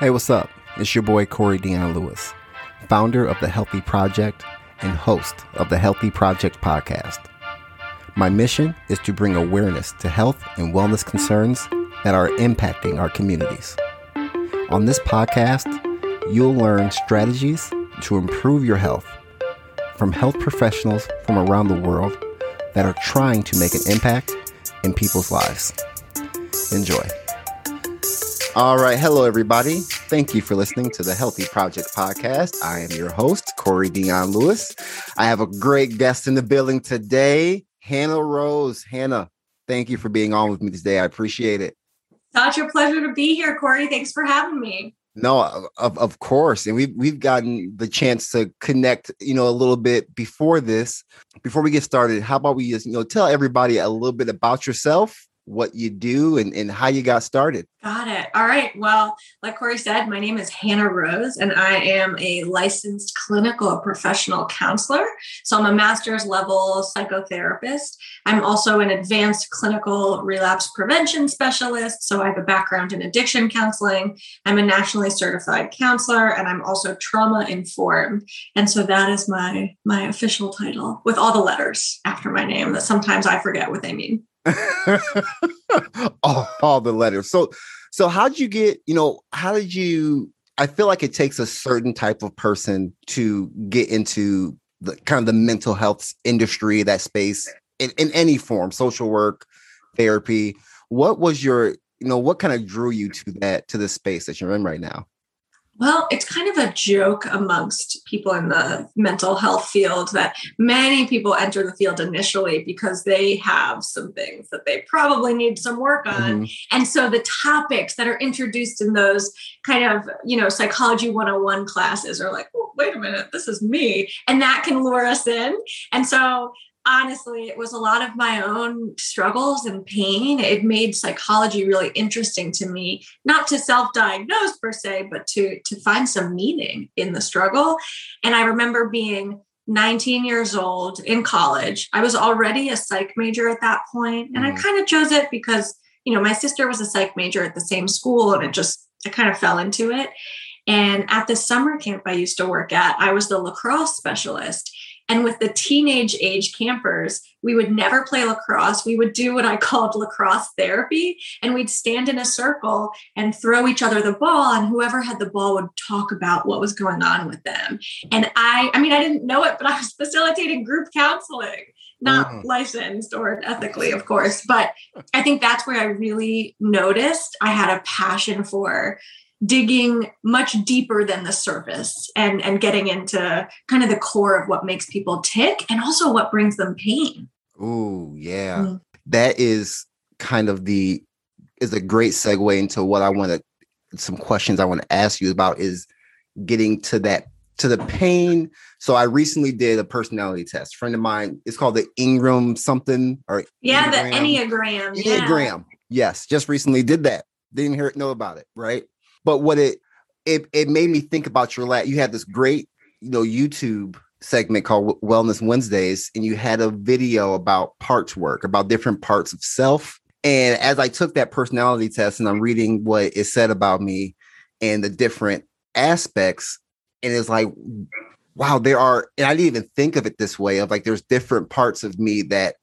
Hey, what's up? It's your boy Corey Dion Lewis, founder of The Healthy Project and host of the Healthy Project podcast. My mission is to bring awareness to health and wellness concerns that are impacting our communities. On this podcast, you'll learn strategies to improve your health from health professionals from around the world that are trying to make an impact in people's lives. Enjoy. All right. Hello, everybody. Thank you for listening to the Healthy Project podcast. I am your host, Corey Dion Lewis. I have a great guest in the building today, Hannah Rose. Hannah, thank you for being on with me today. I appreciate it. Such a pleasure to be here, Corey. Thanks for having me. No, of, of course. And we've we've gotten the chance to connect, you know, a little bit before this. Before we get started, how about we just, you know, tell everybody a little bit about yourself what you do and, and how you got started. Got it. All right. Well, like Corey said, my name is Hannah Rose, and I am a licensed clinical professional counselor. So I'm a master's level psychotherapist. I'm also an advanced clinical relapse prevention specialist. So I have a background in addiction counseling. I'm a nationally certified counselor, and I'm also trauma informed. And so that is my my official title with all the letters after my name that sometimes I forget what they mean. all, all the letters. So, so how did you get? You know, how did you? I feel like it takes a certain type of person to get into the kind of the mental health industry, that space in, in any form, social work, therapy. What was your, you know, what kind of drew you to that to the space that you're in right now? Well, it's kind of a joke amongst people in the mental health field that many people enter the field initially because they have some things that they probably need some work on. Mm-hmm. And so the topics that are introduced in those kind of, you know, psychology 101 classes are like, oh, wait a minute, this is me. And that can lure us in. And so honestly, it was a lot of my own struggles and pain. It made psychology really interesting to me, not to self-diagnose per se, but to to find some meaning in the struggle. And I remember being 19 years old in college. I was already a psych major at that point, and. I mm-hmm. kind of chose it because, you know, my sister was a psych major at the same school and it just I kind of fell into it. And at the summer camp I used to work at, I was the lacrosse specialist. And with the teenage age campers, we would never play lacrosse. We would do what I called lacrosse therapy. And we'd stand in a circle and throw each other the ball. And whoever had the ball would talk about what was going on with them. And I, I mean, I didn't know it, but I was facilitating group counseling, not mm. licensed or ethically, of course. But I think that's where I really noticed I had a passion for digging much deeper than the surface and and getting into kind of the core of what makes people tick and also what brings them pain. Oh, yeah. Mm. That is kind of the is a great segue into what I want to some questions I want to ask you about is getting to that to the pain. So I recently did a personality test. Friend of mine, it's called the Ingram something or yeah, Enneagram. the Enneagram. Enneagram. Yeah. Yes, just recently did that. Didn't hear know about it, right? But what it it it made me think about your last. You had this great you know YouTube segment called Wellness Wednesdays, and you had a video about parts work, about different parts of self. And as I took that personality test and I'm reading what it said about me and the different aspects, and it's like, wow, there are, and I didn't even think of it this way of like there's different parts of me that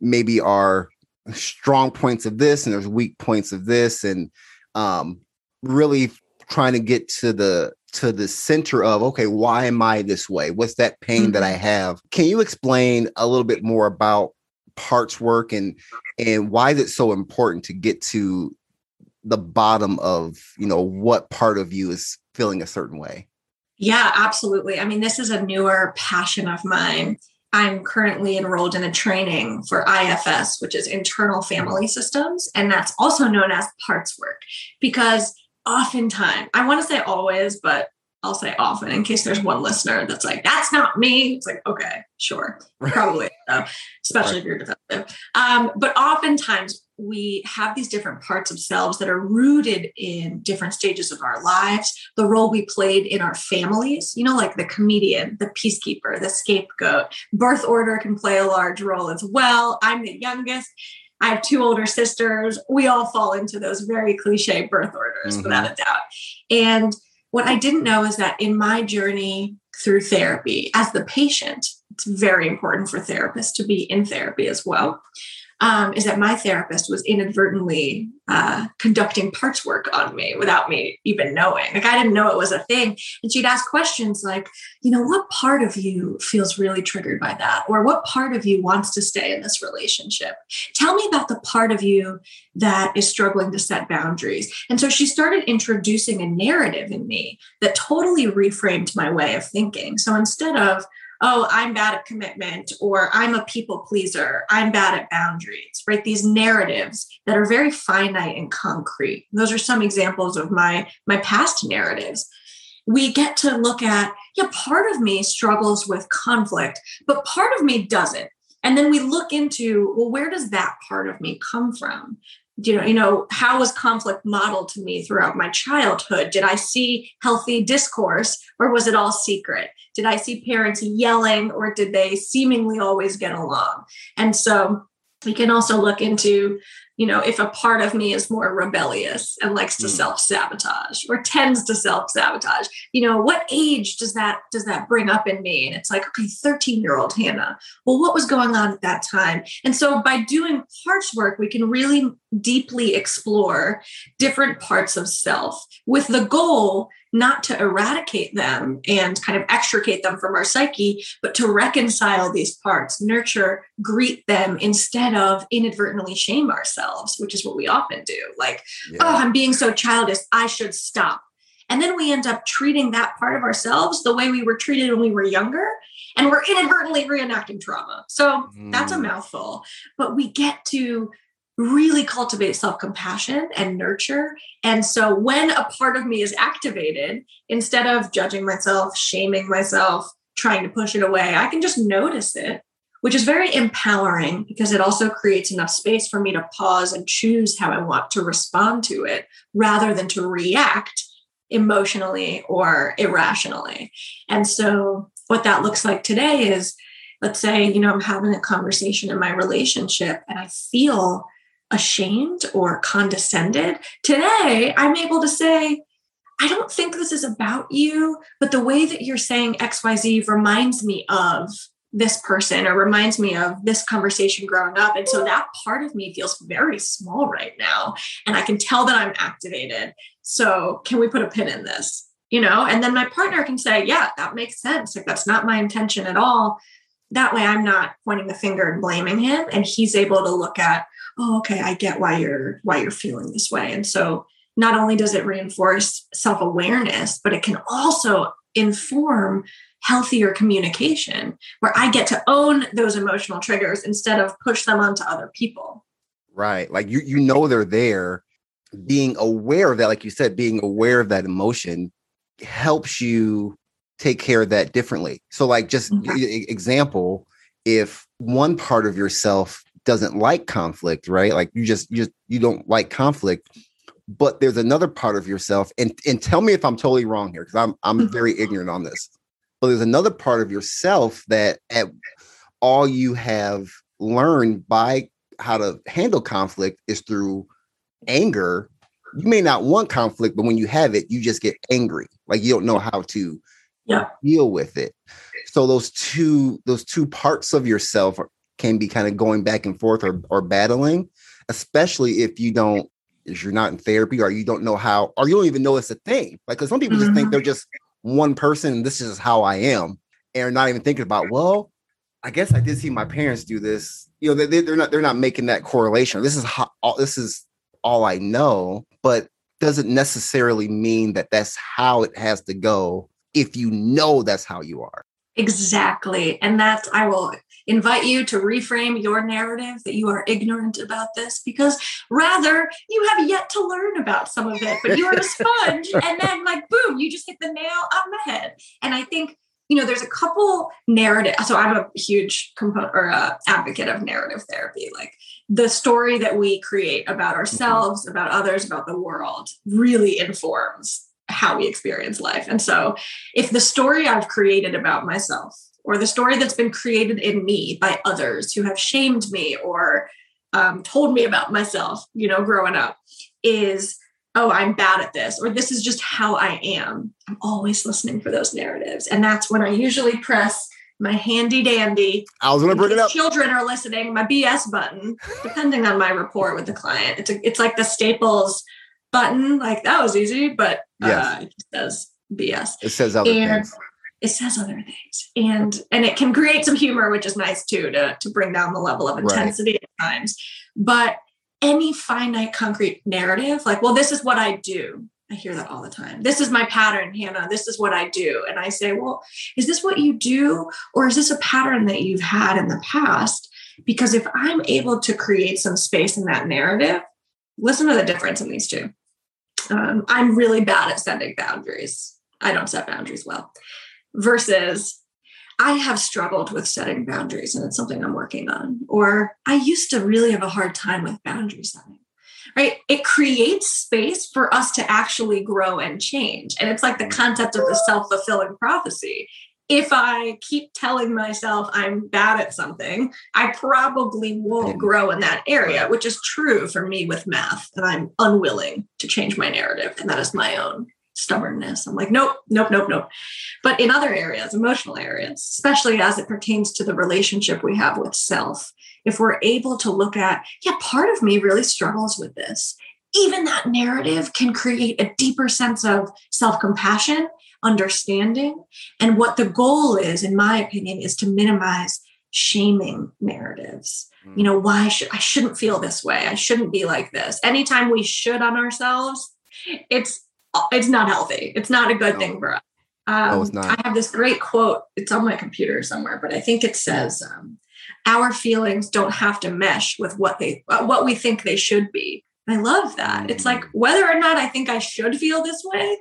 maybe are strong points of this and there's weak points of this. And um, really trying to get to the to the center of okay why am i this way what's that pain mm-hmm. that i mm-hmm. have can you explain a little bit more about parts work and and why is it so important to get to the bottom of you know what part of you is feeling a certain way yeah absolutely i mean this is a newer passion of mine i'm currently enrolled in a training for ifs which is internal family systems and that's also known as parts work because oftentimes, I want to say always, but I'll say often in case there's one listener that's like, that's not me. It's like, okay, sure, probably, so, especially right. if you're defensive. Um, but oftentimes we have these different parts of selves that are rooted in different stages of our lives, the role we played in our families, you know, like the comedian, the peacekeeper, the scapegoat. Birth order can play a large role as well. I'm the youngest I have two older sisters. We all fall into those very cliche birth orders mm-hmm. without a doubt. And what I didn't know is that in my journey through therapy, as the patient, it's very important for therapists to be in therapy as well um, is that my therapist was inadvertently uh, conducting parts work on me without me even knowing. Like I didn't know it was a thing. And she'd ask questions like, you know, what part of you feels really triggered by that? Or what part of you wants to stay in this relationship? Tell me about the part of you that is struggling to set boundaries. And so she started introducing a narrative in me that totally reframed my way of thinking. So instead of, oh, I'm bad at commitment, or I'm a people pleaser, I'm bad at boundaries, right? These narratives that are very finite and concrete. Those are some examples of my my past narratives. We get to look at, yeah, part of me struggles with conflict, but part of me doesn't. And then we look into, well, where does that part of me come from? You know you know how was conflict modeled to me throughout my childhood? Did i see healthy discourse or was it all secret? Did i see parents yelling or did they seemingly always get along? And so we can also look into you know, if a part of me is more rebellious and likes to mm. self-sabotage or tends to self-sabotage, you know, what age does that does that bring up in me? And it's like, okay, 13-year-old Hannah. Well, what was going on at that time? And so by doing parts work, we can really deeply explore different parts of self with the goal not to eradicate them and kind of extricate them from our psyche, but to reconcile these parts, nurture, greet them instead of inadvertently shame ourselves, which is what we often do. Like, yeah. oh, I'm being so childish, I should stop. And then we end up treating that part of ourselves the way we were treated when we were younger. And we're inadvertently reenacting trauma. So mm. that's a mm. mouthful. But we get to really cultivate self compassion and nurture. And so when a part of me is activated, instead of judging myself, shaming myself, trying to push it away, I can just notice it, which is very empowering because it also creates enough space for me to pause and choose how I want to respond to it rather than to react emotionally or irrationally. And so what that looks like today is let's say you know i'm having a conversation in my relationship and i feel ashamed or condescended. Today, I'm able to say, I don't think this is about you, but the way that you're saying XYZ reminds me of this person or reminds me of this conversation growing up. And so that part of me feels very small right now. And I can tell that I'm activated. So, can we put a pin in this? You know, and then my partner can say, Yeah, that makes sense. Like, that's not my intention at all. That way, I'm not pointing the finger and blaming him. And he's able to look at, oh okay i get why you're why you're feeling this way. And so not only does it reinforce self-awareness but it can also inform healthier communication where i get to own those emotional triggers instead of push them onto other people. Right. Like you you know they're there. Being aware of that like you said being aware of that emotion helps you take care of that differently. So like just mm-hmm. example if one part of yourself doesn't like conflict, right? Like you just you just you don't like conflict. But there's another part of yourself, and and tell me if I'm totally wrong here, because I'm I'm mm-hmm. very ignorant on this. But there's another part of yourself that at all you have learned by how to handle conflict is through anger. You may not want conflict, but when you have it, you just get angry. Like you don't know how to yeah. deal with it. So those two those two parts of yourself are, can be kind of going back and forth or, or battling, especially if you don't, if you're not in therapy or you don't know how, or you don't even know it's a thing. Like, because some people mm-hmm. just think mm-hmm. they're just one person and this is how I am. And are not even thinking about, well, I guess I did see my parents do this. You know, they, they're not they're not making that correlation. This is how all, this is all I know, but doesn't necessarily mean that that's how it has to go if you know that's how you are. Exactly. And that's, I will invite you to reframe your narrative that you are ignorant about this because rather you have yet to learn about some of it, but you're a sponge. and then, like, boom, you just hit the nail on the head. And I think you know there's a couple narrative so i'm a huge component or a advocate of narrative therapy like the story that we create about mm-hmm. ourselves mm-hmm. about others about the world really informs how we experience life and so if the story i've created about myself or the story that's been created in me by others who have shamed me or um, told me about myself, you know, growing up is, oh, I'm bad at this, or this is just how I am. I'm always listening for those narratives. And that's when I usually press my handy dandy. I was going to bring it up. Children are listening. My BS button, depending on my rapport with the client. It's a, it's like the Staples button. Like that was easy, but yes. uh, it says BS. It says other and things. It says other things, and and it can create some humor, which is nice too, to to bring down the level of intensity right. at times. But any finite, concrete narrative, like, well, this is what I do. I hear that all the time. This is my pattern, Hannah. This is what I do. And I say, well, is this what you do? Or is this a pattern that you've had in the past? Because if I'm able to create some space in that narrative, listen to the difference in these two. Um, I'm really bad at setting boundaries. I don't set boundaries well. Versus, I have struggled with setting boundaries and it's something I'm working on. Or I used to really have a hard time with boundary setting right? It creates space for us to actually grow and change. And it's like the concept of the self fulfilling prophecy. If I keep telling myself I'm bad at something, I probably won't grow in that area, which is true for me with math. And I'm unwilling to change my narrative. And that is my own stubbornness. I'm like, nope, nope, nope, nope. But in other areas, emotional areas, especially as it pertains to the relationship we have with self, if we're able to look at, yeah, part of me really struggles with this, even that narrative can create a deeper sense of self compassion, understanding. And what the goal is, in my opinion, is to minimize shaming narratives. Mm. You know, why should I shouldn't feel this way? I shouldn't be like this. Anytime we should on ourselves, it's it's not healthy. It's not a good no. thing for us. Um, no, it's not. I have this great quote. It's on my computer somewhere, but I think it says, um, our feelings don't have to mesh with what they uh, what we think they should be. I love that. It's like mm. whether or not I think I should feel this way,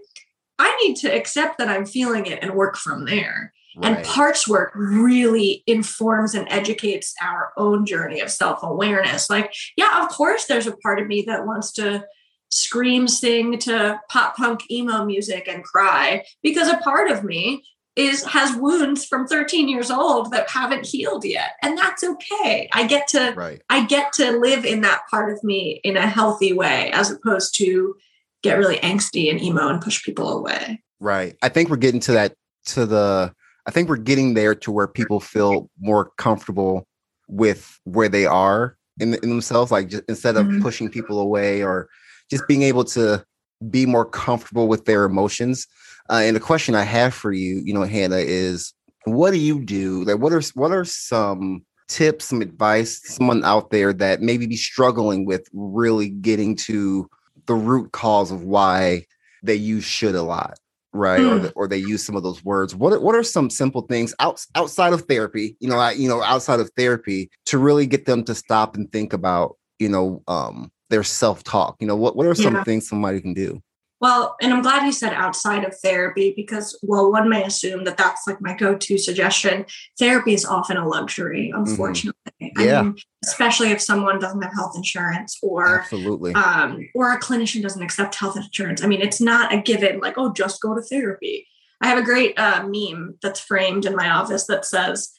I need to accept that I'm feeling it and work from there. Right. And parts work really informs and educates our own journey of self awareness. Like, yeah, of course, there's a part of me that wants to scream, sing to pop punk emo music and cry because a part of me is has wounds from 13 years old that haven't healed yet and that's okay i get to right. i get to live in that part of me in a healthy way as opposed to get really angsty and emo and push people away right i think we're getting to that to the i think we're getting there to where people feel more comfortable with where they are in, in themselves like just instead of mm-hmm. pushing people away or just being able to be more comfortable with their emotions uh, and the question I have for you, you know, Hannah, is what do you do? Like, what are what are some tips, some advice, someone out there that maybe be struggling with really getting to the root cause of why they use should a lot, right? Mm. Or, the, or they use some of those words. What are, what are some simple things out, outside of therapy? You know, I, you know, outside of therapy to really get them to stop and think about, you know, um, their self talk. You know, what what are some yeah. things somebody can do? Well, and I'm glad you said outside of therapy because, well, one may assume that that's like my go to suggestion. Therapy is often a luxury, mm-hmm. unfortunately. Mm-hmm. Yeah. I mean, especially if someone doesn't have health insurance or absolutely, um, or a clinician doesn't accept health insurance. I mean, it's not a given. Like, oh, just go to therapy. I have a great uh, meme that's framed in my office that says,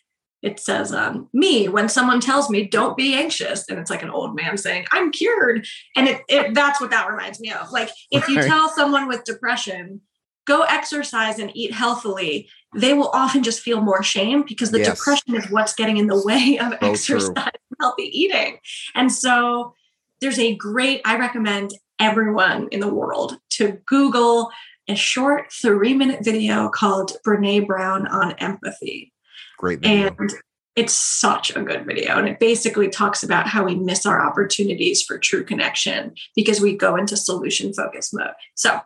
it says um, me when someone tells me don't be anxious and it's like an old man saying i'm cured and it, it that's what that reminds me of. Like if you tell someone with depression go exercise and eat healthily they will often just feel more shame because the yes. depression is what's getting in the way of so exercise and healthy eating. And so there's a great i recommend everyone in the world to google a short three minute video called brene brown on empathy Great video. And it's such a good video. And it basically talks about how we miss our opportunities for true connection because we go into solution focus mode. So,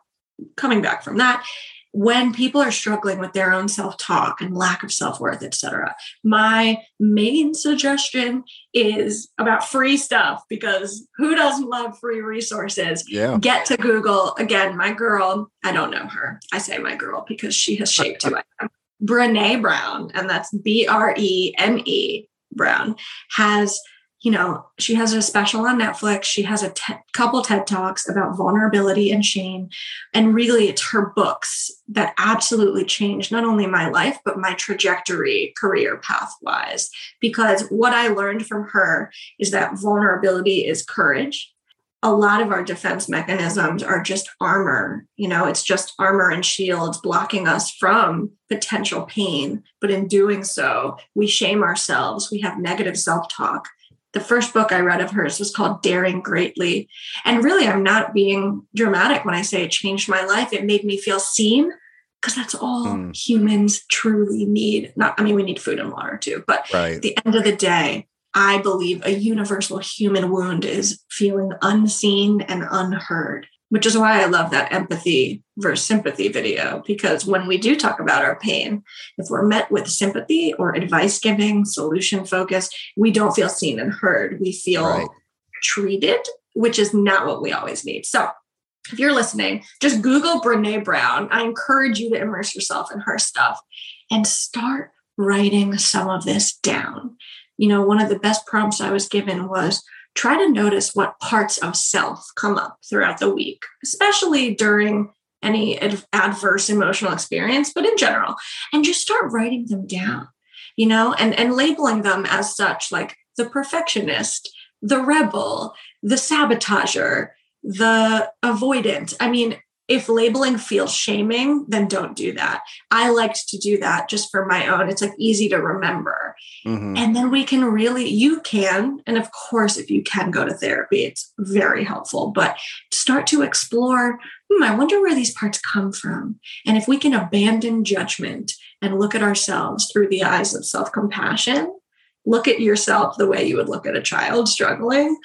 coming back from that, when people are struggling with their own self-talk and lack of self-worth etc my main suggestion is about free stuff because who doesn't love free resources yeah get to google again my girl i don't know her i say my girl because she has shaped who i am Brene Brown, and that's B R E N E Brown, has you know, she has a special on Netflix. She has a te- couple TED Talks about vulnerability and shame. And really, it's her books that absolutely changed not only my life, but my trajectory career path wise. Because what I learned from her is that vulnerability is courage. A lot of our defense mechanisms are just armor. You know, it's just armor and shields blocking us from potential pain. But in doing so, we shame ourselves. We have negative self talk the first book I read of hers was called Daring Greatly. And really, I'm not being dramatic when I say it changed my life. It made me feel seen because that's all mm. humans truly need. Not, I mean, we need food and water too, but right. at the end of the day, I believe a universal human wound is feeling unseen and unheard which is why I love that empathy versus sympathy video. Because when we do talk about our pain, if we're met with sympathy or advice giving, solution focused, we don't feel seen and heard. We feel right. treated, which is not what we always need. So if you're listening, just Google Brene Brown. I encourage you to immerse yourself in her stuff and start writing some of this down. You know, one of the best prompts I was given was try to notice what parts of self come up throughout the week, especially during any ad- adverse emotional experience, but in general, and just start writing them down, you know, and, and labeling them as such, like the perfectionist, the rebel, the sabotager, the avoidant. I mean, if labeling feels shaming, then don't do that. I liked to do that just for my own. It's like easy to remember. Mm-hmm. And then we can really, you can, and of course, if you can go to therapy, it's very helpful, but start to explore hmm, I wonder where these parts come from. And if we can abandon judgment and look at ourselves through the eyes of self compassion, look at yourself the way you would look at a child struggling,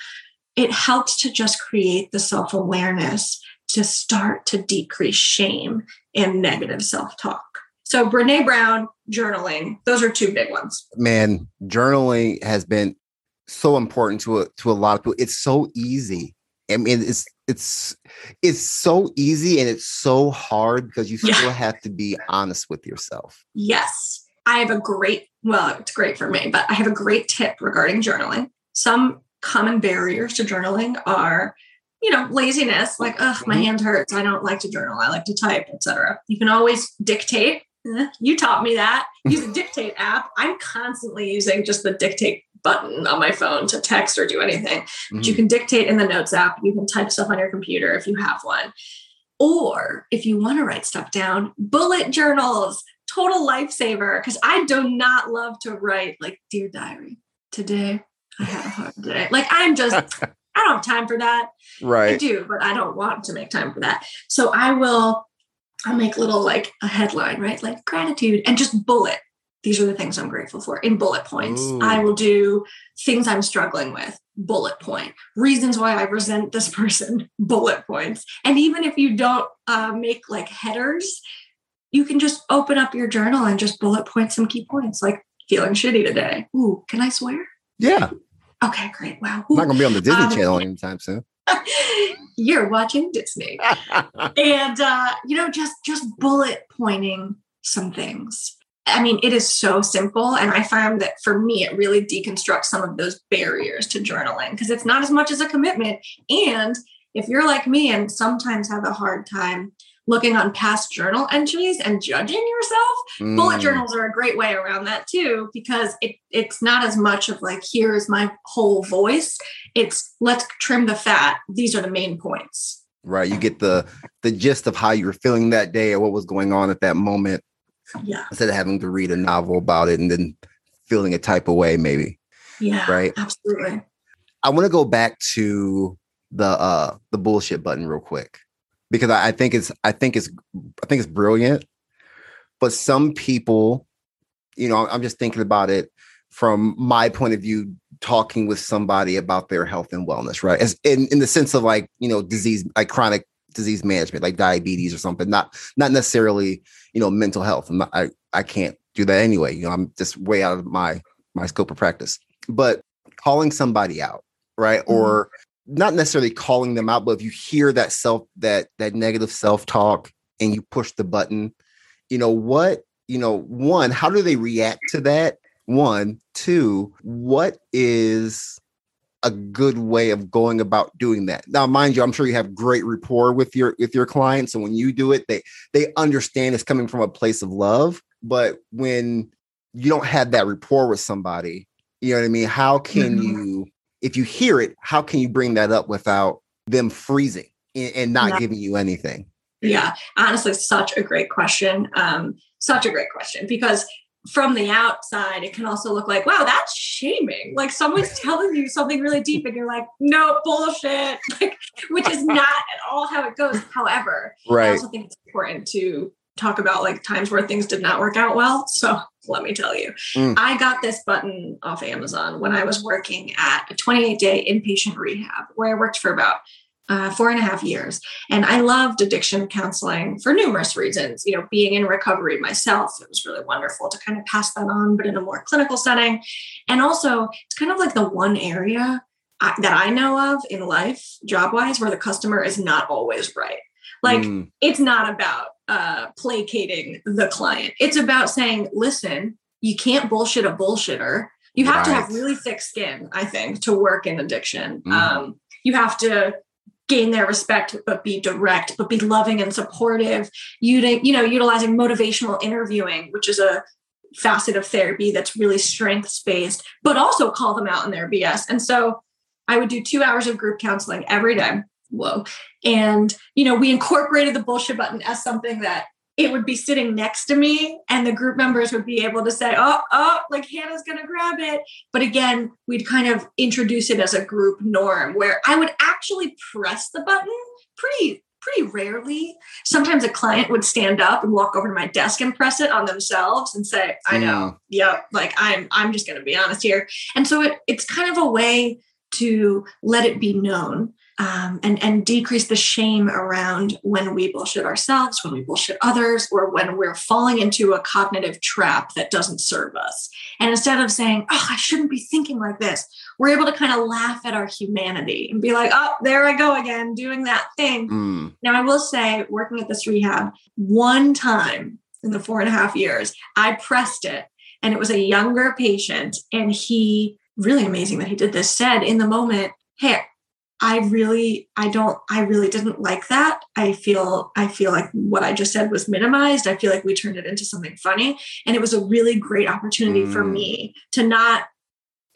it helps to just create the self awareness to start to decrease shame and negative self talk. So, Brene Brown, journaling, those are two big ones. Man, journaling has been so important to a, to a lot of people. It's so easy. I mean, it's it's it's so easy and it's so hard because you still yeah. have to be honest with yourself. Yes. I have a great, well, it's great for me, but I have a great tip regarding journaling. Some common barriers to journaling are you know, laziness, like, ugh, my mm-hmm. hand hurts. I don't like to journal. I like to type, etc. You can always dictate. Eh, you taught me that. Use a dictate app. I'm constantly using just the dictate button on my phone to text or do anything. But you mm-hmm. can dictate in the notes app. You can type stuff on your computer if you have one. Or if you want to write stuff down, bullet journals, total lifesaver. Because I do not love to write like, dear diary, today I had a hard day. Like I'm just I don't have time for that. Right. I do, but I don't want to make time for that. So I will, I'll make little like a headline, right? Like gratitude and just bullet. These are the things I'm grateful for in bullet points. Ooh. I will do things I'm struggling with, bullet point. Reasons why I resent this person, bullet points. And even if you don't uh, make like headers, you can just open up your journal and just bullet point some key points like feeling shitty today. Ooh, can I swear? Yeah. Okay, great. Wow. I'm not gonna be on the Disney um, Channel anytime soon. You're watching Disney. and uh, you know, just just bullet pointing some things. I mean, it is so simple. And I found that for me, it really deconstructs some of those barriers to journaling because it's not as much as a commitment. And if you're like me and sometimes have a hard time looking on past journal entries and judging yourself. Mm. Bullet journals are a great way around that too, because it, it's not as much of like, here is my whole voice. It's let's trim the fat. These are the main points. Right. You get the the gist of how you were feeling that day or what was going on at that moment. Yeah. Instead of having to read a novel about it and then feeling a type of way, maybe. Yeah. Right. Absolutely. I want to go back to the uh the bullshit button real quick because I, I think it's I think it's I think it's brilliant. But some people, you know, I'm just thinking about it from my point of view, talking with somebody about their health and wellness, right? As in, in the sense of like, you know, disease, like chronic disease management, like diabetes or something, not not necessarily, you know, mental health. Not, i I can't do that anyway. You know, I'm just way out of my my scope of practice. But calling somebody out, right? Mm-hmm. Or not necessarily calling them out, but if you hear that self that that negative self talk and you push the button, you know what? You know, one, how do they react to that? One, two, what is a good way of going about doing that. Now, mind you, I'm sure you have great rapport with your with your clients, and when you do it, they they understand it's coming from a place of love. But when you don't have that rapport with somebody, you know what I mean? How can mm-hmm. you, if you hear it, how can you bring that up without them freezing and, and not yeah. giving you anything? Yeah, honestly, such a great question. Um, such a great question because from the outside, it can also look like, wow, that's shaming. Like someone's telling you something really deep, and you're like, no, bullshit. Like, which is not at all how it goes. However, right. I also think it's important to talk about like times where things did not work out well. So let me tell you, mm. I got this button off Amazon when I was working at a 28 day inpatient rehab where I worked for about uh, four and a half years. And I loved addiction counseling for numerous reasons. You know, being in recovery myself, it was really wonderful to kind of pass that on, but in a more clinical setting. And also, it's kind of like the one area I, that I know of in life, job wise, where the customer is not always right. Like, mm. it's not about uh, placating the client, it's about saying, listen, you can't bullshit a bullshitter. You have right. to have really thick skin, I think, to work in addiction. Mm. Um, you have to gain their respect but be direct but be loving and supportive you you know utilizing motivational interviewing which is a facet of therapy that's really strengths based but also call them out in their bs and so i would do two hours of group counseling every day whoa. And you know we incorporated the bullshit button as something that it would be sitting next to me and the group members would be able to say oh oh like hannah's gonna grab it. But again we'd kind of introduce it as a group norm where i would actually press the button pretty pretty rarely. Sometimes a client would stand up and walk over to my desk and press it on themselves and say i know. Mm. Yeah like i'm i'm just going to be honest here. And so it, it's kind of a way to let it be known um, and and decrease the shame around when we bullshit ourselves, when we bullshit others, or when we're falling into a cognitive trap that doesn't serve us. And instead of saying, "Oh, I shouldn't be thinking like this," we're able to kind of laugh at our humanity and be like, "Oh, there I go again, doing that thing." Mm. Now, I will say, working at this rehab, one time in the four and a half years, I pressed it, and it was a younger patient, and he really amazing that he did this. Said in the moment, "Hey." I really, I don't, I really didn't like that. I feel, I feel like what I just said was minimized. I feel like we turned it into something funny. And it was a really great opportunity mm. for me to not,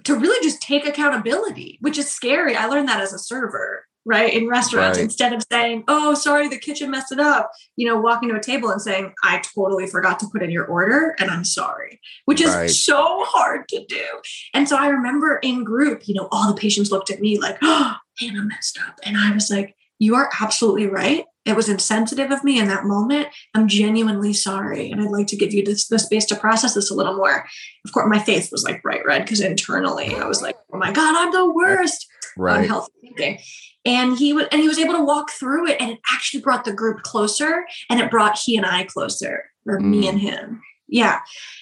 to really just take accountability, which is scary. I learned that as a server right in restaurants right. instead of saying oh sorry the kitchen messed it up you know walking to a table and saying i totally forgot to put in your order and i'm sorry which is right. so hard to do and so i remember in group you know all the patients looked at me like oh hannah messed up. And i was like you are absolutely right. It was insensitive of me in that moment. I'm genuinely sorry and i'd like to give you this the space to process this a little more. Of course my face was like bright red because internally i was like oh my god i'm the worst right. unhealthy thinking. And he was and he was able to walk through it and it actually brought the group closer and it brought he and i closer or mm. me and him. Yeah.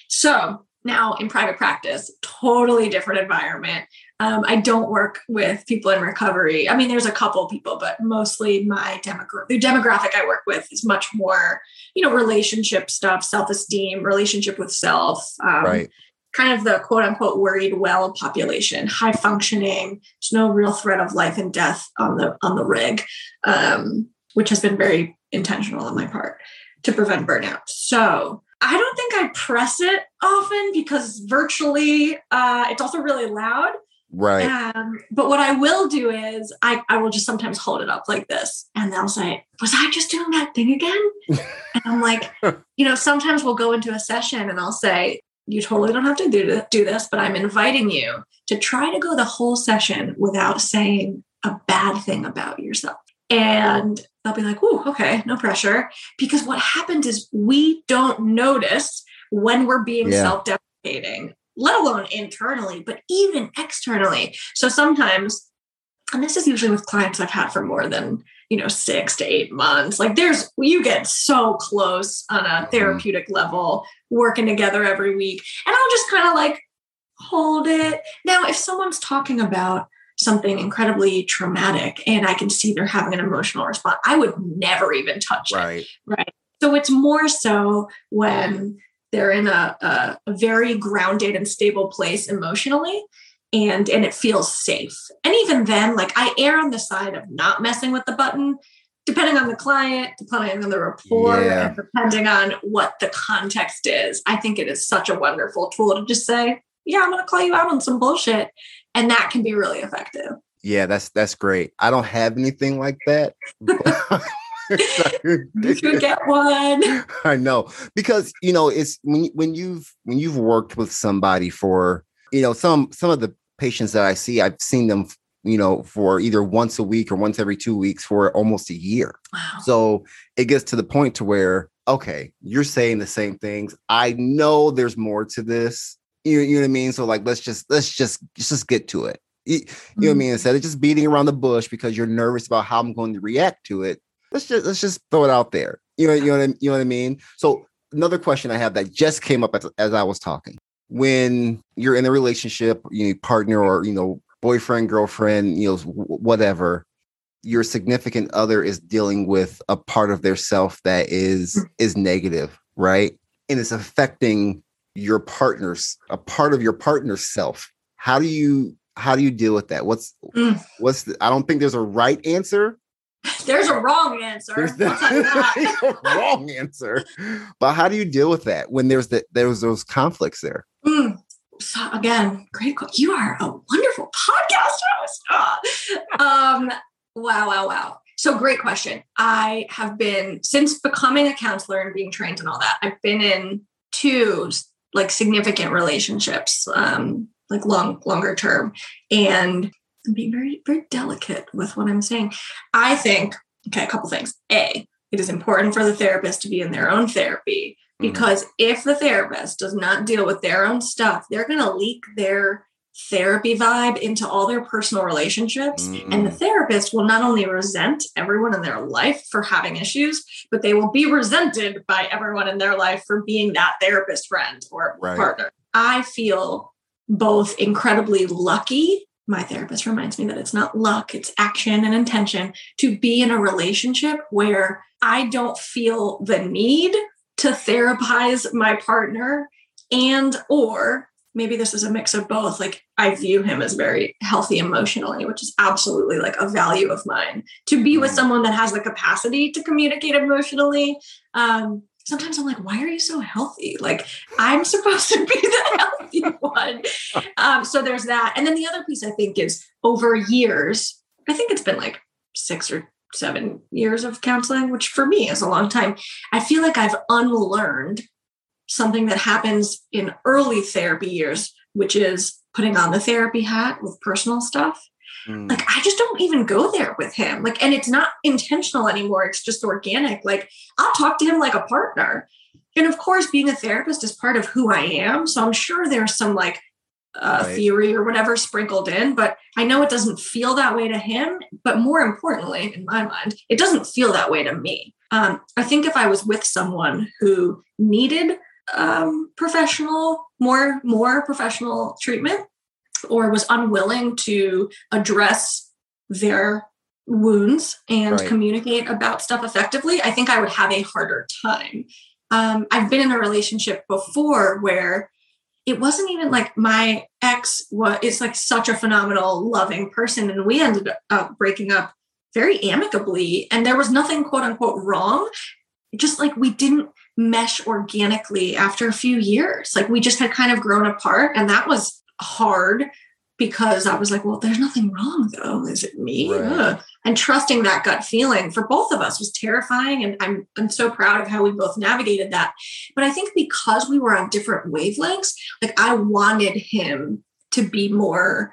So now in private practice totally different environment um, i don't work with people in recovery i mean there's a couple people but mostly my demogra- the demographic i work with is much more you know relationship stuff self-esteem relationship with self um, right kind of the quote unquote worried well population, high functioning. There's no real threat of life and death on the on the rig, um, which has been very intentional on my part to prevent burnout. So I don't think I press it often because virtually uh, it's also really loud. Right. Um, but what I will do is I, I will just sometimes hold it up like this and they'll say, Was I just doing that thing again? and I'm like, you know, sometimes we'll go into a session and I'll say, you totally don't have to do, do this, but I'm inviting you to try to go the whole session without saying a bad thing about yourself. And they'll be like, oh, okay, no pressure. Because what happens is we don't notice when we're being yeah. self deprecating, let alone internally, but even externally. So sometimes, and this is usually with clients I've had for more than you know six to eight months like there's you get so close on a mm-hmm. therapeutic level working together every week and i'll just kind of like hold it now if someone's talking about something incredibly traumatic and i can see they're having an emotional response i would never even touch right. it right so it's more so when they're in a, a, a very grounded and stable place emotionally and and it feels safe. And even then, like I err on the side of not messing with the button, depending on the client, depending on the rapport, Yeah. and depending on what the context is. I think it is such a wonderful tool to just say, "Yeah, I'm going to call you out on some bullshit," and that can be really effective. Yeah, that's that's great. I don't have anything like that. You should get one. I know because you know it's when when you've when you've worked with somebody for you know some some of the patients that I see I've seen them you know for either once a week or once every two weeks for almost a year. Wow. So it gets to the point to where okay, you're saying the same things. I know there's more to this. You, you know what I mean? So like let's just let's just let's just get to it. You, you know what I mm. mean? Instead of just beating around the bush because you're nervous about how I'm going to react to it, let's just let's just throw it out there. You know, you know what I, you know what I mean? So another question I have that just came up as, as I was talking. When you're in a relationship, you know, partner or you know, boyfriend, girlfriend, you know, whatever, your significant other is dealing with a part of their self that is is negative, right? And it's affecting your partner's a part of your partner's self. How do you how do you deal with that? What's Mm. what's the, I don't think there's a right answer. There's a wrong answer. There's I'll tell you that. the wrong answer. But how do you deal with that when there's that there's those conflicts there? Mm. So again, great. You are a wonderful podcast host. Ah. Um, wow, wow, wow. So great question. I have been since becoming a counselor and being trained and all that. I've been in two like significant relationships, um, like long, longer term, and I'm being very, very delicate with what I'm saying. I think okay, a couple things. A, it is important for the therapist to be in their own therapy because if the therapist does not deal with their own stuff, they're going to leak their therapy vibe into all their personal relationships. And the Mm, therapist will not only resent everyone in their life for having issues, but they will be resented by everyone in their life for being that therapist friend or Right. partner. I feel both incredibly lucky. My therapist reminds me that it's not luck, it's action and intention to be in a relationship where I don't feel the need to therapize my partner and or maybe this is a mix of both like i view him as very healthy emotionally which is absolutely like a value of mine to be with Mm. someone that has the capacity to communicate emotionally um sometimes i'm like why are you so healthy like i'm supposed to be the healthy one um so there's that and then the other piece i think is over years i think it's been like six or seven years of counseling which for me is a long time i feel like i've unlearned something that happens in early therapy years, which is putting on the therapy hat with personal stuff. mm, Like, I just don't even go there with him. Like, and it's not intentional anymore. It's just organic. Like, I'll talk to him like a partner. And of course, being a therapist is part of who I am. So I'm sure there's some like uh, Right. theory or whatever sprinkled in, but I know it doesn't feel that way to him. But more importantly, in my mind, it doesn't feel that way to me. Um, I think if I was with someone who needed um, professional, more more professional treatment, or was unwilling to address their wounds and Right. communicate about stuff effectively, I think I would have a harder time. Um, I've been in a relationship before where it wasn't even like my ex was it's like such a phenomenal loving person and we ended up breaking up very amicably and there was nothing quote unquote wrong. Just like we didn't mesh organically after a few years. Like we just had kind of grown apart and that was hard because i was like well there's nothing wrong though. Is it me? Right. And trusting that gut feeling for both of us was terrifying and i'm i'm so proud of how we both navigated that. But i think because we were on different wavelengths like i wanted him to be more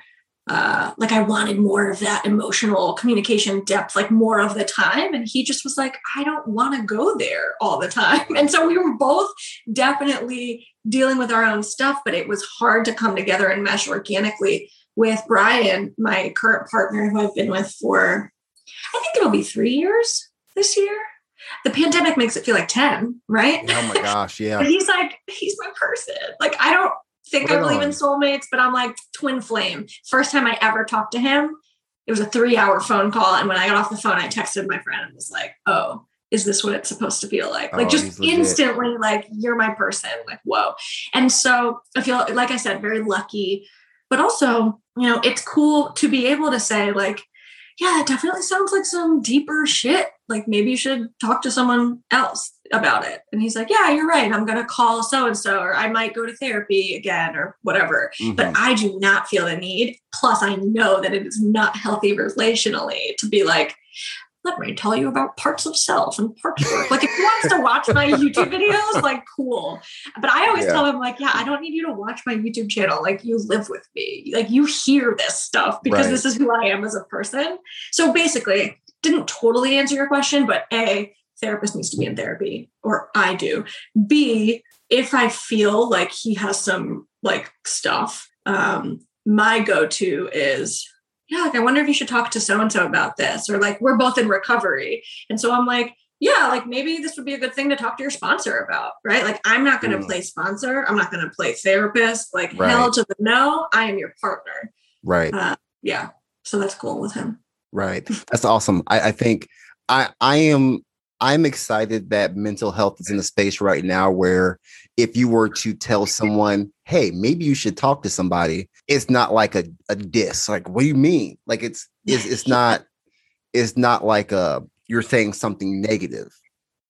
uh like i wanted more of that emotional communication depth like more of the time. And he just was like i don't want to go there all the time. And so we were both definitely dealing with our own stuff but it was hard to come together and mesh organically with brian my current partner who i've been with for i think it'll be three years this year the pandemic makes it feel like 10 right oh my gosh, yeah. but he's like, he's my person. Like, I don't think I believe in soulmates, but I'm like twin flame. First time I ever talked to him, it was a three hour phone call. And when I got off the phone, I texted my friend and was like, oh, is this what it's supposed to feel like? Like, Oh, just instantly, like, you're my person. Like, whoa. And so I feel, like I said, very lucky. But also, you know, it's cool to be able to say, like, yeah, it definitely sounds like some deeper shit. Like maybe you should talk to someone else about it. And he's like, yeah, you're right. I'm going to call so and so, or I might go to therapy again, or whatever. Mm-hmm. But I do not feel the need. Plus, I know that it is not healthy relationally to be like, let me tell you about parts of self and parts of work. Like if he wants to watch my YouTube videos, like cool. But I always yeah. tell him, like, yeah, I don't need you to watch my YouTube channel. Like you live with me. Like you hear this stuff because right. this is who I am as a person. So basically, didn't totally answer your question, but A, therapist needs to be in therapy, or I do. B, if I feel like he has some like stuff, um, my go-to is yeah, like I wonder if you should talk to so and so about this, or like we're both in recovery. And so I'm like, yeah, like maybe this would be a good thing to talk to your sponsor about, right? Like I'm not going to mm. play sponsor, I'm not going to play therapist. Like right. hell to the no, I am your partner. Right. Uh, yeah. So that's cool with him. Right. That's awesome. I, I think I I am I'm excited that mental health is in a space right now where if you were to tell someone, hey, maybe you should talk to somebody, it's not like a, a diss. Like, what do you mean? Like it's it's it's not it's not like a you're saying something negative.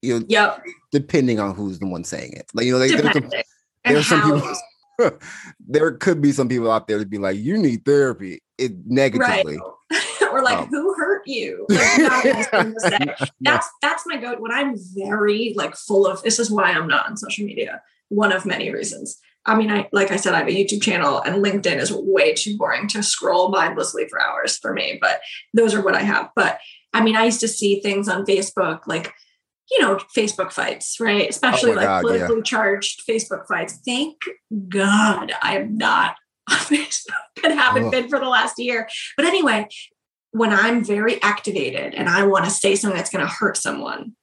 You know, yep. depending on who's the one saying it. Like, you know, like, there's, some, there's some people there could be some people out there to be like, you need therapy it negatively. Right. Or like, um, who hurt you? Like, that's that's my go. When I'm very like full of this is why I'm not on social media. One of many reasons. I mean, I like I said, I have a YouTube channel and LinkedIn is way too boring to scroll mindlessly for hours for me, but those are what I have. But I mean, I used to see things on Facebook like you know, Facebook fights, right? Especially oh like God, politically yeah. charged Facebook fights. Thank God I am not on Facebook and haven't oh. been for the last year. But anyway, when I'm very activated and I want to say something that's going to hurt someone,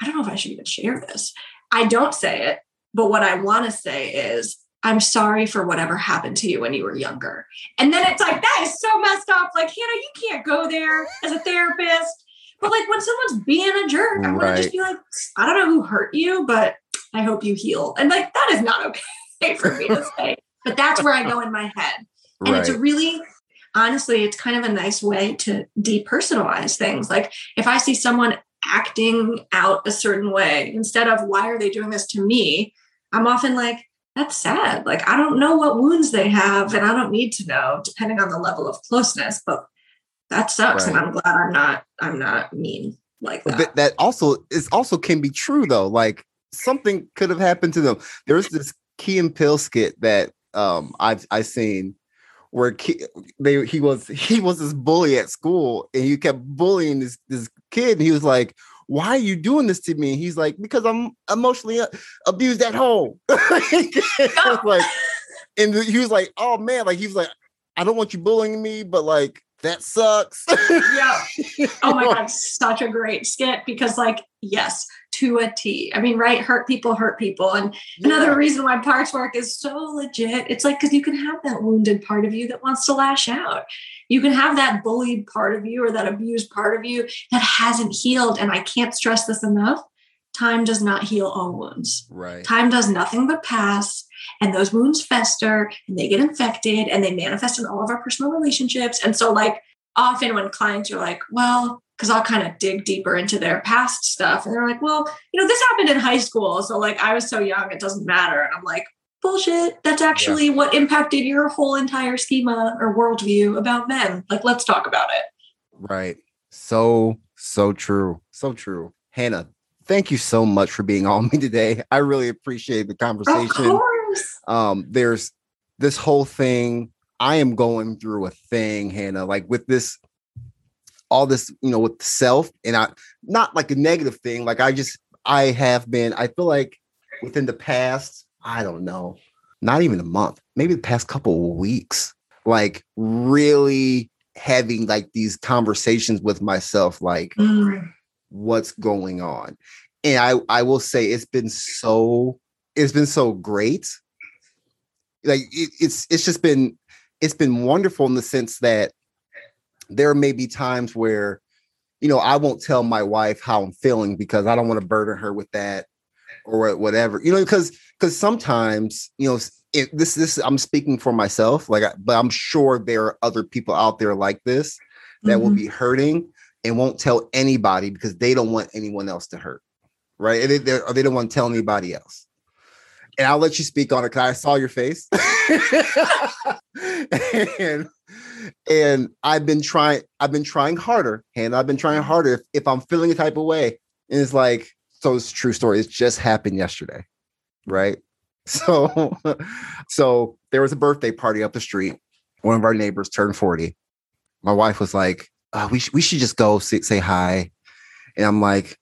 I don't know if I should even share this. I don't say it, but what I want to say is, I'm sorry for whatever happened to you when you were younger. And then it's like, that is so messed up. Like, Hannah, you can't go there as a therapist. But like when someone's being a jerk, I'm right. gonna just be like, I don't know who hurt you, but I hope you heal. And like that is not okay for me to say. But that's where I go in my head. And right. it's a really honestly, it's kind of a nice way to depersonalize things. Like if I see someone acting out a certain way, instead of why are they doing this to me, I'm often like, that's sad. Like I don't know what wounds they have, and I don't need to know, depending on the level of closeness. But that sucks, right. and I'm glad I'm not. I'm not mean like that. But that also is also can be true though. Like something could have happened to them. There's this Key and Peele skit that um I've I seen where they he was he was this bully at school and he kept bullying this this kid and he was like why are you doing this to me? He's like because i'm emotionally uh, abused at home. Like and he was like oh man like he was like i don't want you bullying me but like that sucks yeah oh my god such a great skit because like yes to a T. I mean, right? Hurt people hurt people. And yeah. another reason why parts work is so legit. It's like because you can have that wounded part of you that wants to lash out. You can have that bullied part of you or that abused part of you that hasn't healed. And I can't stress this enough. Time does not heal all wounds. Right. Time does nothing but pass. And those wounds fester and they get infected and they manifest in all of our personal relationships. And so, like, often when clients are like, well, because I'll kind of dig deeper into their past stuff. And they're like, well, you know, this happened in high school. So, like, I was so young, it doesn't matter. And I'm like, bullshit. That's actually yeah. what impacted your whole entire schema or worldview about men. Like, let's talk about it. Right. So, so true. So true. Hannah, thank you so much for being on me today. I really appreciate the conversation. Um, there's this whole thing. I am going through a thing, Hannah, like with this all this, you know, with self and I not like a negative thing. Like I just I have been, I feel like within the past, I don't know, not even a month, maybe the past couple of weeks, like really having like these conversations with myself, like mm. what's going on. And I I will say it's been so it's been so great. Like it, it's it's just been it's been wonderful in the sense that there may be times where, you know, I won't tell my wife how I'm feeling because I don't want to burden her with that or whatever. You know, because because sometimes, you know, it, this this I'm speaking for myself, like, I, but I'm sure there are other people out there like this that mm-hmm. will be hurting and won't tell anybody because they don't want anyone else to hurt, right? They, they, or they don't want to tell anybody else. And I'll let you speak on it because I saw your face, and and I've been trying. I've been trying harder, and I've been trying mm-hmm. harder. If, if I'm feeling a type of way, and it's like, so it's true story. It just happened yesterday, right? So, so there was a birthday party up the street. One of our neighbors turned 40. My wife was like, oh, we, sh- we should just go say, say hi. And I'm like,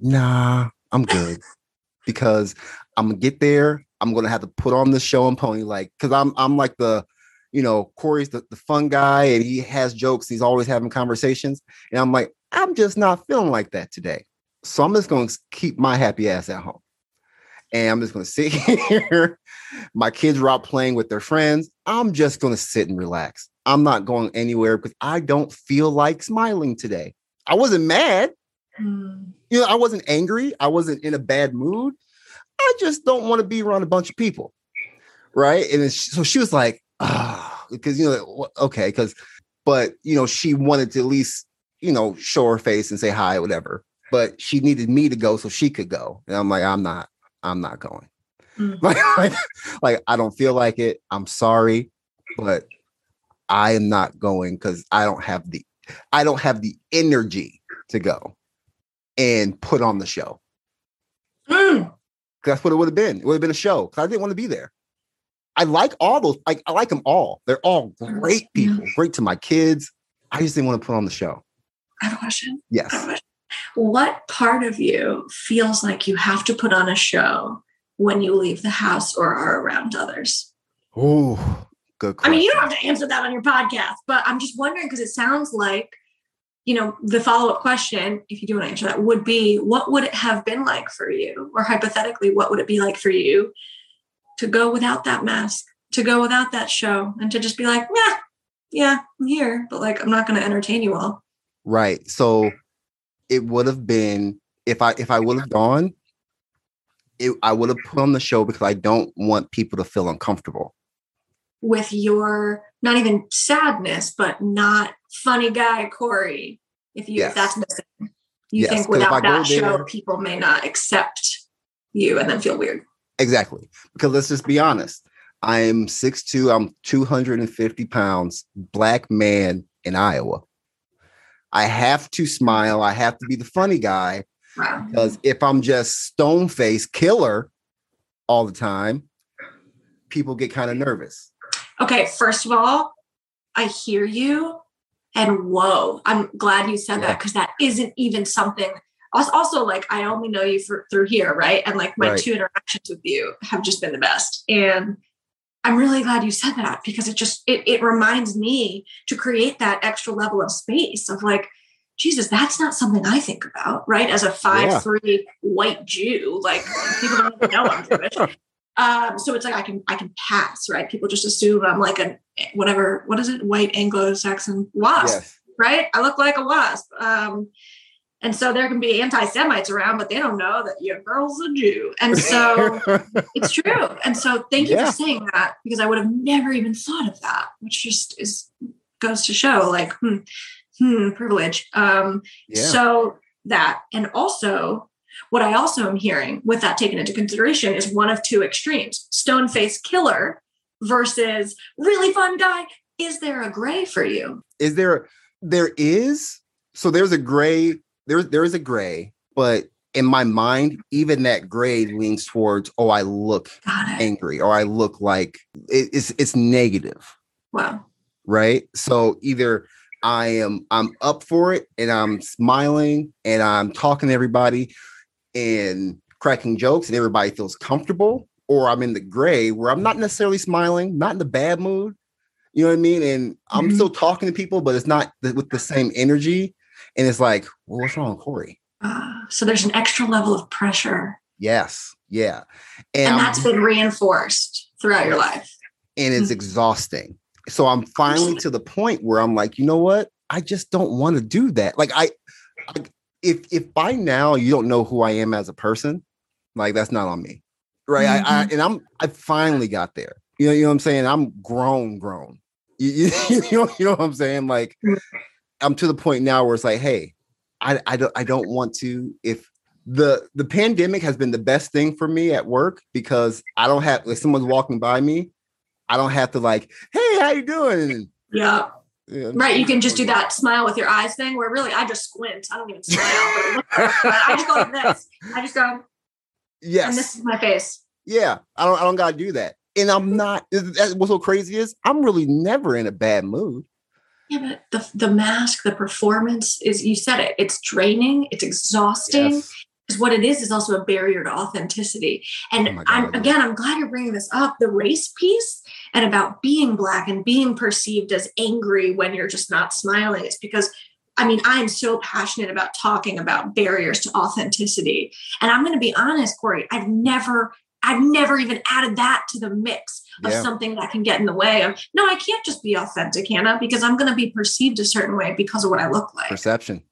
nah, I'm good. because I'm gonna get there. I'm gonna have to put on the show and pony, like, because I'm I'm like the, you know, Corey's the, the fun guy and he has jokes, he's always having conversations. And I'm like, I'm just not feeling like that today. So I'm just gonna keep my happy ass at home and I'm just to sit here. My kids are out playing with their friends. I'm just to sit and relax. I'm not going anywhere because I don't feel like smiling today. I wasn't mad. Mm. You know, I wasn't angry. I wasn't in a bad mood. I just don't want to be around a bunch of people. Right. And so she was like, ah, oh, because, you know, okay, because, but, you know, she wanted to at least, you know, show her face and say hi, whatever. But she needed me to go so she could go. And I'm like, I'm not. I'm not going. Mm. Like, like, like, I don't feel like it. I'm sorry, but I am not going because I don't have the I don't have the energy to go and put on the show. Mm. That's what it would have been. It would have been a show because I didn't want to be there. I like all those. Like I like them all. They're all great people. Yeah. Great to my kids. I just didn't want to put on the show. I have a question. Yes. Question what part of you feels like you have to put on a show when you leave the house or are around others? Oh, good. Question. I mean, you don't have to answer that on your podcast, but I'm just wondering because it sounds like, you know, the follow up question, if you do want to answer that, would be what would it have been like for you? Or hypothetically, what would it be like for you to go without that mask, to go without that show, and to just be like, yeah, yeah, I'm here, but like, I'm not going to entertain you all. Right. So, it would have been if I if I would have gone, it, I would have put on the show because I don't want people to feel uncomfortable with your not even sadness, but not funny guy Corey. If you yes. if that's missing, you yes, think without that show, there, people may not accept you and then feel weird. Exactly, because let's just be honest. I'm 6'2", I'm 250 pounds, black man in Iowa. I have to smile. I have to be the funny guy. Wow. Because if I'm just stone face killer all the time, people get kind of nervous. Okay, first of all, I hear you. And whoa, I'm glad you said yeah. that because that isn't even something. Also, like I only know you for, through here, right? And like my right. two interactions with you have just been the best. And I'm really glad you said that because it just it, it reminds me to create that extra level of space of like, Jesus, that's not something I think about, right? As a five yeah. three white Jew, like people don't even know I'm Jewish. Um, so it's like I can I can pass, right? People just assume I'm like a whatever, what is it, white Anglo-Saxon wasp, yes. right? I look like a wasp. Um, and so there can be anti-Semites around, but they don't know that your girl's a Jew. And so it's true. And so thank you yeah. for saying that because I would have never even thought of that, which just is goes to show like, hmm, hmm privilege. Um, yeah. so that and also what I also am hearing with that taken into consideration is one of two extremes stone face killer versus really fun guy. Is there a gray for you? Is there there is so there's a gray there there is a gray, but in my mind, even that gray leans towards, oh, I look angry or I look like it, it's it's negative. Wow. Right. So either I am I'm up for it and I'm smiling and I'm talking to everybody and cracking jokes and everybody feels comfortable, or I'm in the gray where I'm not necessarily smiling, not in the bad mood. You know what I mean? And I'm mm-hmm. still talking to people, but it's not with the same energy. And it's like, well, what's wrong with Corey? Uh, so there's an extra level of pressure. Yes. Yeah. And, and that's been reinforced throughout your life. And it's mm-hmm. exhausting. So I'm finally to the point where I'm like, you know what? I just don't want to do that. Like I, I if if by now you don't know who I am as a person, like that's not on me. right? Mm-hmm. I, I, and I'm I finally got there. You know, you know what I'm saying? I'm grown, grown. You, you, you, know, you know what I'm saying? Like I'm to the point now where it's like, hey, I, I don't I don't want to if the the pandemic has been the best thing for me at work because I don't have if someone's walking by me, I don't have to like, hey, how you doing? Yeah. Yeah, right, you can just do that smile with your eyes thing where really I just squint. I don't even smile. I just go like this. I just go, yes. And this is my face. Yeah, I don't I don't gotta do that. And I'm not That's what's so crazy is I'm really never in a bad mood. Yeah, but the the mask, the performance is you said it, it's draining, it's exhausting. Yes because what it is is also a barrier to authenticity. And oh I'm again, I'm glad you're bringing this up. The race piece and about being black and being perceived as angry when you're just not smiling. It's because I mean, I am so passionate about talking about barriers to authenticity. And I'm going to be honest, Corey, I've never, I've never even added that to the mix of yeah. something that can get in the way of, no, I can't just be authentic, Hannah, because I'm going to be perceived a certain way because of what I look like. Perception.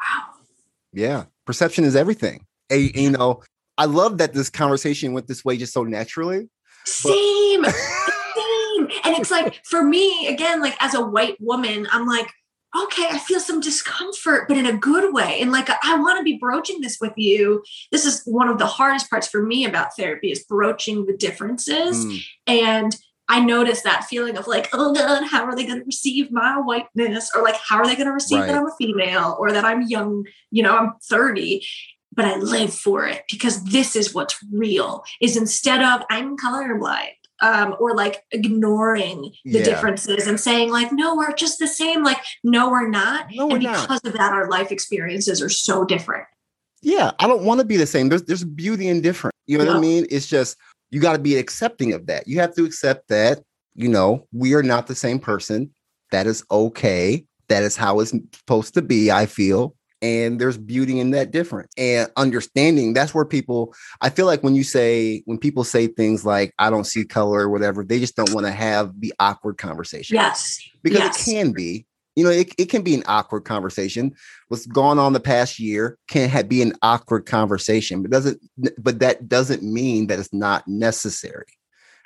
Wow. Yeah perception is everything. A, you know, I love that this conversation went this way just so naturally. Same, but- same. And it's like for me, again, like as a white woman, I'm like, okay, I feel some discomfort, but in a good way. And like, I want to be broaching this with you. This is one of the hardest parts for me about therapy is broaching the differences. Mm. And I notice that feeling of like, oh God, how are they going to receive my whiteness? Or like, how are they going to receive right. that I'm a female or that I'm young, you know, I'm 30. But I live for it because this is what's real. Is instead of I'm colorblind, um, or like ignoring the yeah. differences and saying like no we're just the same like no we're not no, we're and because not. of that our life experiences are so different yeah i don't want to be the same there's there's beauty in different you know what i mean it's just you got to be accepting of that. You have to accept that, you know, we are not the same person. That is okay. That is how it's supposed to be, I feel. And there's beauty in that difference and understanding. That's where people, I feel like when you say, when people say things like, I don't see color or whatever, they just don't want to have the awkward conversation. Yes. Because yes. it can be, you know, it, it can be an awkward conversation. What's gone on the past year can have, be an awkward conversation, but doesn't but that doesn't mean that it's not necessary.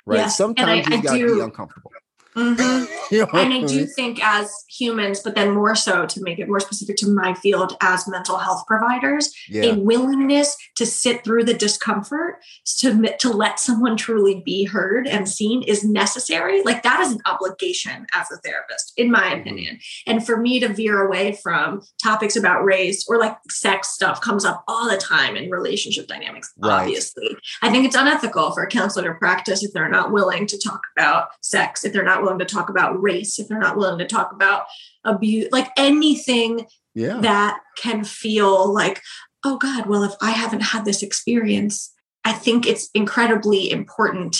Right. Yes. Sometimes you gotta be uncomfortable. Mm-hmm. you know and I do think as humans, but then more so to make it more specific to my field as mental health providers, yeah. a willingness to sit through the discomfort to, to let someone truly be heard and seen is necessary. Like that is an obligation as a therapist, in my mm-hmm. opinion. And for me to veer away from topics about race or like sex stuff comes up all the time in relationship dynamics, right. obviously. I think it's unethical for a counselor to practice if they're not willing to talk about sex, if they're not willing to talk about race, if they're not willing to talk about abuse, like anything yeah. that can feel like, oh God, well, if I haven't had this experience, I think it's incredibly important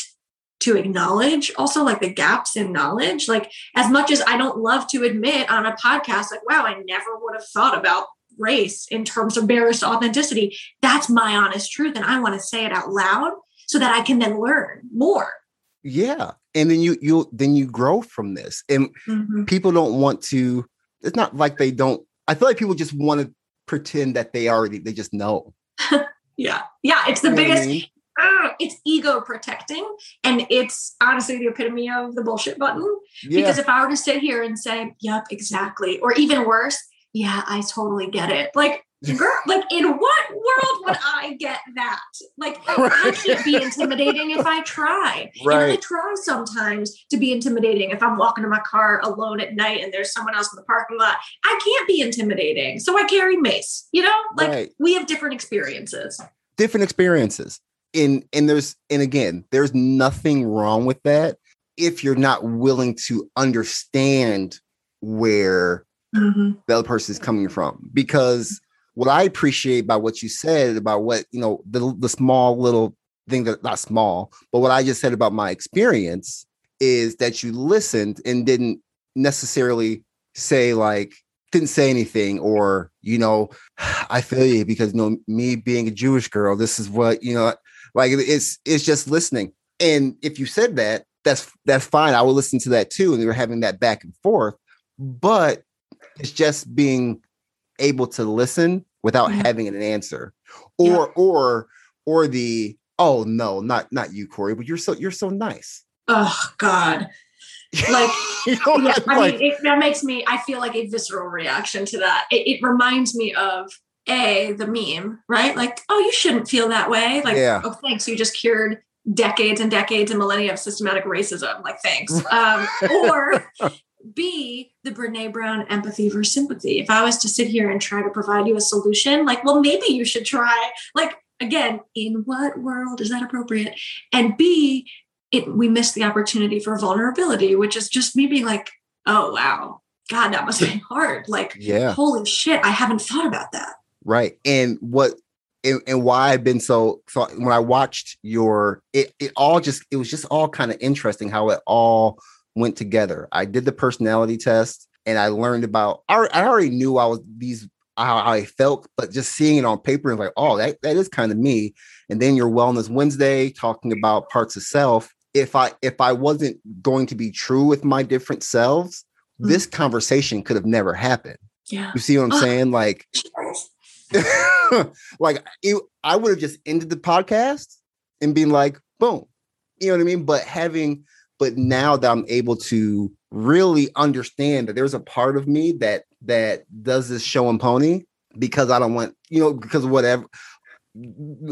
to acknowledge also like the gaps in knowledge. Like, as much as I don't love to admit on a podcast, like, wow, I never would have thought about race in terms of barriers to authenticity. That's my honest truth. And I want to say it out loud so that I can then learn more yeah and then you you then you grow from this and mm-hmm. people don't want to it's not like they don't i feel like people just want to pretend that they already they just know yeah yeah it's the you biggest I mean? uh, it's ego protecting and it's honestly the epitome of the bullshit button yeah. because if i were to sit here and say yep exactly or even worse yeah i totally get it like girl, like in what world would I get that? Like I can't be intimidating if I try. Right. And I try sometimes to be intimidating if I'm walking to my car alone at night and there's someone else in the parking lot. I can't be intimidating. So I carry mace, you know? Like right. we have different experiences. Different experiences. And and there's and again, there's nothing wrong with that if you're not willing to understand where mm-hmm. the other person is coming from because what I appreciate by what you said about what you know the the small little thing that not small, but what I just said about my experience is that you listened and didn't necessarily say like didn't say anything or you know I feel you because you know me being a Jewish girl, this is what you know like it's it's just listening. And if you said that, that's that's fine. I will listen to that too. And we were having that back and forth, but it's just being able to listen without mm-hmm. having an answer or yeah. or or the Oh no, not not you, Corey, but you're so you're so nice. Oh God. Like, you know, yeah, I like, mean, it, that makes me, I feel like a visceral reaction to that. It, it reminds me of a the meme, right? Like, oh, you shouldn't feel that way. Like, yeah. oh, thanks, you just cured decades and decades and millennia of systematic racism. Like, thanks. Um, or B, the Brene Brown empathy versus sympathy. If I was to sit here and try to provide you a solution, like, well, maybe you should try. Like, again, in what world is that appropriate? And B, it we miss the opportunity for vulnerability, which is just me being like, oh wow, God, that must be hard. Like, yeah, holy shit, I haven't thought about that. Right. And what and, and why I've been so, so when I watched your it it all just it was just all kind of interesting how it all went together. I did the personality test and I learned about I, I already knew I was these how, I felt, but just seeing it on paper and like, oh, that, that is kind of me. And then your Wellness Wednesday talking about parts of self if I if I wasn't going to be true with my different selves, mm-hmm. this conversation could have never happened. Yeah. You see what I'm saying? Like, like it, I would have just ended the podcast and been like, boom. You know what I mean? But having, but now that I'm able to really understand that there's a part of me that that does this show and pony because I don't want, you know, because of whatever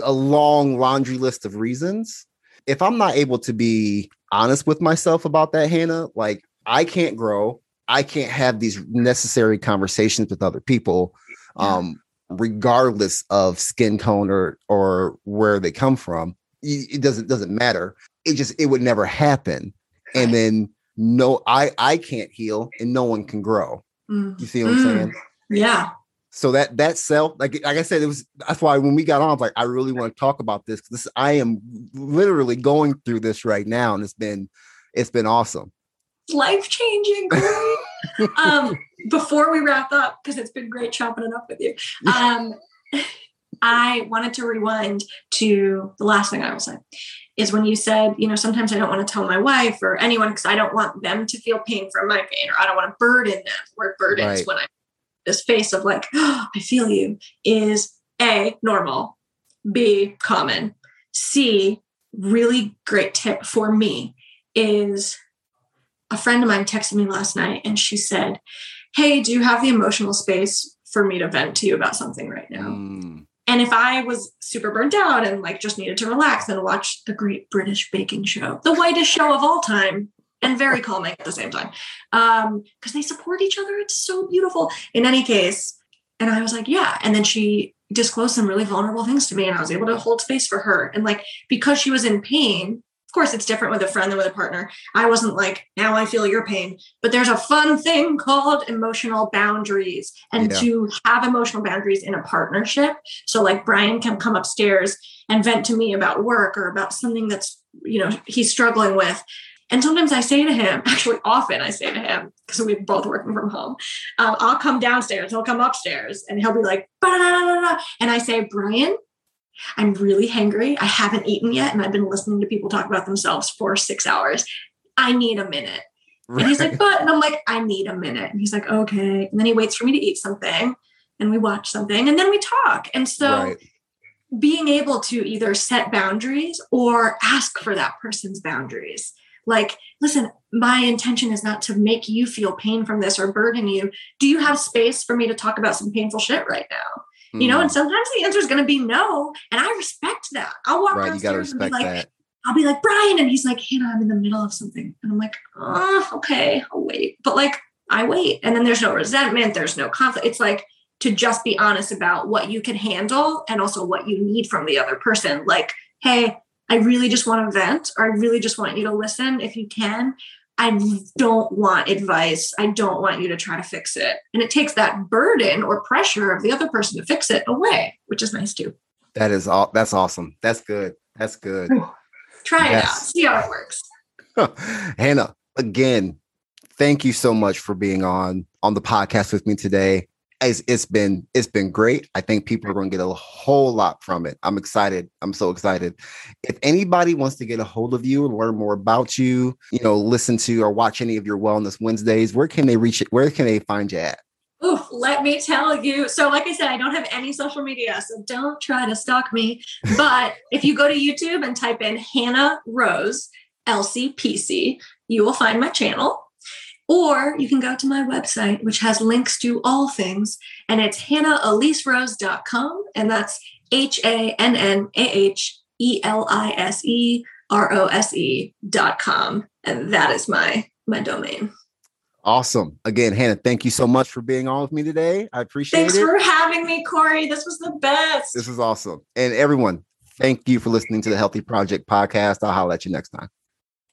a long laundry list of reasons if I'm not able to be honest with myself about that, Hannah, like I can't grow. I can't have these necessary conversations with other people, um, regardless of skin tone or or where they come from. It doesn't doesn't matter. It just it would never happen. And then no, I I can't heal, and no one can grow. Mm. You see what mm. I'm saying? Yeah so that that self like like i said it was that's why when we got on I was like i really want to talk about this this i am literally going through this right now and it's been it's been awesome life changing um before we wrap up because it's been great chopping it up with you um i wanted to rewind to the last thing i will say is when you said you know sometimes i don't want to tell my wife or anyone because i don't want them to feel pain from my pain or i don't want to burden them word burden right. is when i this face of like, oh, I feel you is A, normal, B, common, C, really great tip for me is a friend of mine texted me last night and she said, Hey, do you have the emotional space for me to vent to you about something right now? Mm. And if I was super burnt out and like just needed to relax and watch the Great British Baking Show, the whitest show of all time, and very calming at the same time. Um because they support each other. It's so beautiful. In any case and i was like yeah. And then she disclosed some really vulnerable things to me and i was able to hold space for her. And like because she was in pain of course it's different with a friend than with a partner. I wasn't like now i feel your pain. But there's a fun thing called emotional boundaries. And yeah. to have emotional boundaries in a partnership so like brian can come upstairs and vent to me about work or about something that's you know he's struggling with. And sometimes I say to him, actually, often I say to him, because we're both working from home, um, I'll come downstairs, he'll come upstairs, and he'll be like, and I say, Brian, I'm really hangry. I haven't eaten yet, and I've been listening to people talk about themselves for six hours. I need a minute. Right. And he's like, but, and I'm like, I need a minute. And he's like, okay. And then he waits for me to eat something, and we watch something, and then we talk. And so, right. being able to either set boundaries or ask for that person's boundaries like listen my intention is not to make you feel pain from this or burden you do you have space for me to talk about some painful shit right now. You know and mm. sometimes the answer is going to be no and i respect that i'll walk right, downstairs and be like that. I'll be like, Brian. And he's like, Hannah, I'm in the middle of something. And I'm like, oh, okay, I'll wait. But like, I wait. And then there's no resentment, there's no conflict. It's like to just be honest about what you can handle and also what you need from the other person. Like, hey, I really just want to vent or I really just want you to listen if you can. I don't want advice. I don't want you to try to fix it. And it takes that burden or pressure of the other person to fix it away, which is nice too. That is all that's awesome. That's good. That's good. Try yes. it out. See how it works. Hannah, again, thank you so much for being on on the podcast with me today it's, it's been it's been great. I think people are going to get a whole lot from it. I'm excited. I'm so excited. If anybody wants to get a hold of you and learn more about you, you know, listen to or watch any of your Wellness Wednesdays, where can they reach it? Where can they find you at? Oof, let me tell you. So, like I said, I don't have any social media, so don't try to stalk me. But if you go to YouTube and type in Hannah Rose LCPC, you will find my channel. Or you can go to my website, which has links to all things, and it's hannaheliserose.com. And that's H A N N A H E L I S E R O S E dot com. And that is my my domain. Awesome. Again, Hannah, thank you so much for being on with me today. I appreciate Thanks it. Thanks for having me, Corey. This was the best. This was awesome. And everyone, thank you for listening to the Healthy Project podcast. I'll holler at you next time.